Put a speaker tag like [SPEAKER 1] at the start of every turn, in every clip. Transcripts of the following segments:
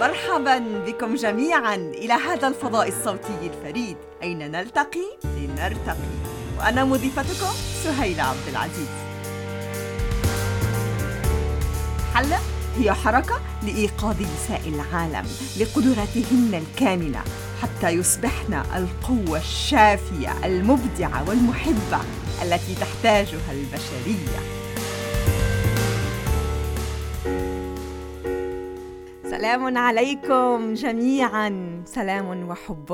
[SPEAKER 1] مرحبا بكم جميعا إلى هذا الفضاء الصوتي الفريد. أين نلتقي؟ لنرتقي. وأنا مضيفتكم سهيلة عبد العزيز. حلة هي حركة لإيقاظ نساء العالم لقدراتهن الكامنة حتى يصبحن القوة الشافية المبدعة والمحبة التي تحتاجها البشرية. سلام عليكم جميعا. سلام وحب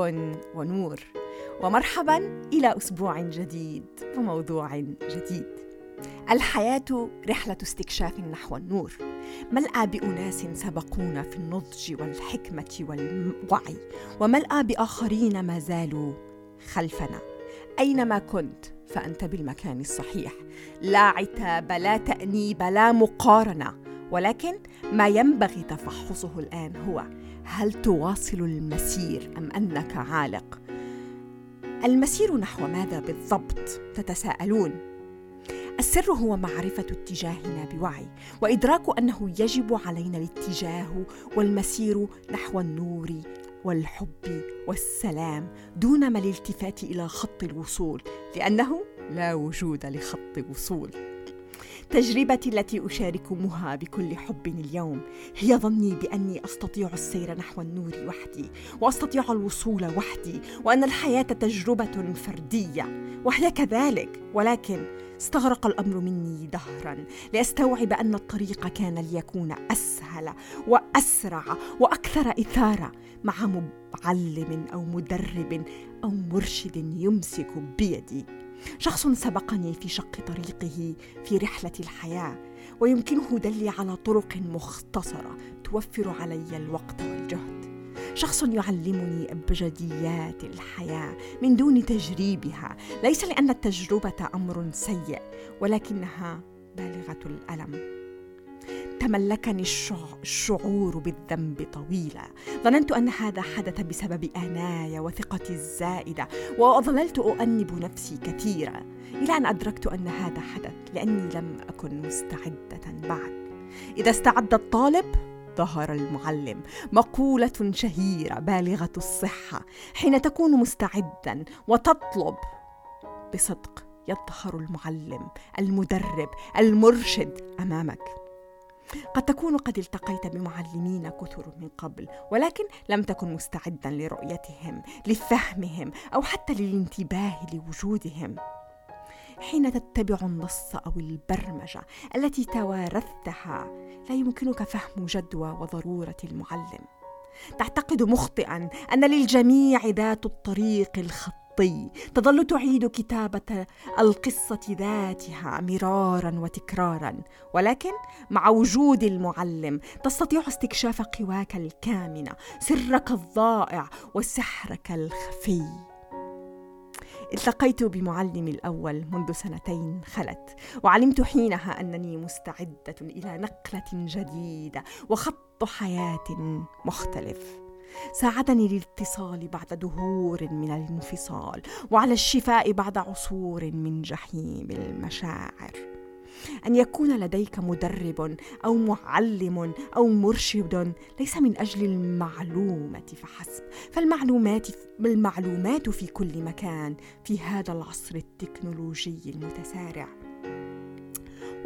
[SPEAKER 1] ونور. ومرحبا إلى أسبوع جديد وموضوع جديد. الحياة رحلة استكشاف نحو النور. ملأى بأناس سبقونا في النضج والحكمة والوعي؟ وملأى بآخرين ما زالوا خلفنا؟ أينما كنت فأنت بالمكان الصحيح. لا عتاب لا تأنيب لا مقارنة. ولكن ما ينبغي تفحصه الآن هو هل تواصل المسير أم أنك عالق؟ المسير نحو ماذا بالضبط؟ تتساءلون السر هو معرفة اتجاهنا بوعي وإدراك أنه يجب علينا الاتجاه والمسير نحو النور والحب والسلام دون ما الالتفات إلى خط الوصول لأنه لا وجود لخط وصول تجربتي التي أشاركمها بكل حب اليوم هي ظني بأني أستطيع السير نحو النور وحدي وأستطيع الوصول وحدي وأن الحياة تجربة فردية وهي كذلك ولكن استغرق الأمر مني دهرا لأستوعب أن الطريق كان ليكون أسهل وأسرع وأكثر إثارة مع معلم أو مدرب أو مرشد يمسك بيدي. شخص سبقني في شق طريقه في رحلة الحياة ويمكنه دلي على طرق مختصرة توفر علي الوقت والجهد. شخص يعلمني ابجديات الحياة من دون تجريبها. ليس لأن التجربة أمر سيء ولكنها بالغة الألم. تملكني الشعور بالذنب طويلا. ظننت أن هذا حدث بسبب انايا وثقتي الزائدة وظللت أؤنب نفسي كثيرا. إلى أن أدركت أن هذا حدث لأني لم أكن مستعدة بعد. إذا استعد الطالب ظهر المعلم. مقولة شهيرة بالغة الصحة. حين تكون مستعدا وتطلب بصدق يظهر المعلم المدرب المرشد أمامك. قد تكون قد التقيت بمعلمين كثر من قبل ولكن لم تكن مستعدا لرؤيتهم لفهمهم أو حتى للانتباه لوجودهم. حين تتبع النص أو البرمجة التي توارثتها لا يمكنك فهم جدوى وضرورة المعلم. تعتقد مخطئا أن للجميع ذات الطريق الخط الخطي تظل تعيد كتابة القصة ذاتها مرارا وتكرارا. ولكن مع وجود المعلم تستطيع استكشاف قواك الكامنة سرك الضائع وسحرك الخفي. التقيت بمعلمي الأول منذ سنتين خلت وعلمت حينها أنني مستعدة إلى نقلة جديدة وخط حياة مختلف. ساعدني للاتصال بعد دهور من الانفصال وعلى الشفاء بعد عصور من جحيم المشاعر. أن يكون لديك مدرب أو معلم أو مرشد ليس من أجل المعلومة فحسب فالمعلومات المعلومات في كل مكان في هذا العصر التكنولوجي المتسارع.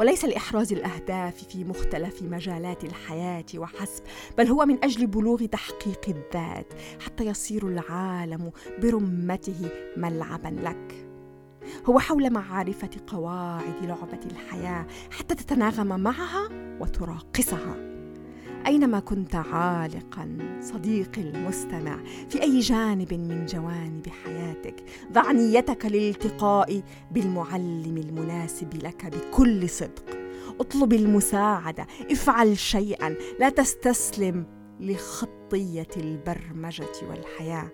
[SPEAKER 1] وليس لإحراز الأهداف في مختلف مجالات الحياة وحسب بل هو من أجل بلوغ تحقيق الذات حتى يصير العالم برمته ملعبا لك. هو حول معرفة قواعد لعبة الحياة حتى تتناغم معها وتراقصها. أينما كنت عالقا صديقي المستمع في أي جانب من جوانب حياتك ضع نيتك للالتقاء بالمعلم المناسب لك بكل صدق. اطلب المساعدة افعل شيئا لا تستسلم لخطية البرمجة والحياة.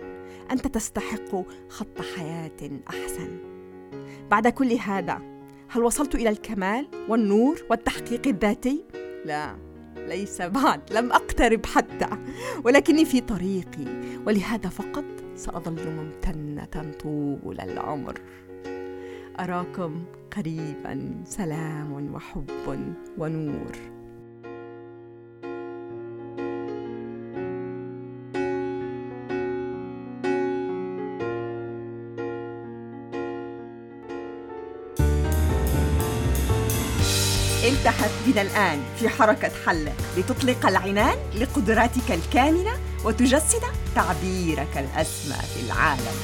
[SPEAKER 1] أنت تستحق خط حياة أحسن. بعد كل هذا هل وصلت إلى الكمال والنور والتحقيق الذاتي؟ لا. ليس بعد لم أقترب حتى ولكني في طريقي ولهذا فقط سأظل ممتنة طول العمر. أراكم قريبا سلام وحب ونور. التحف بنا الآن في حركة حل لتطلق العنان لقدراتك الكامنة وتجسد تعبيرك الأسمى في العالم.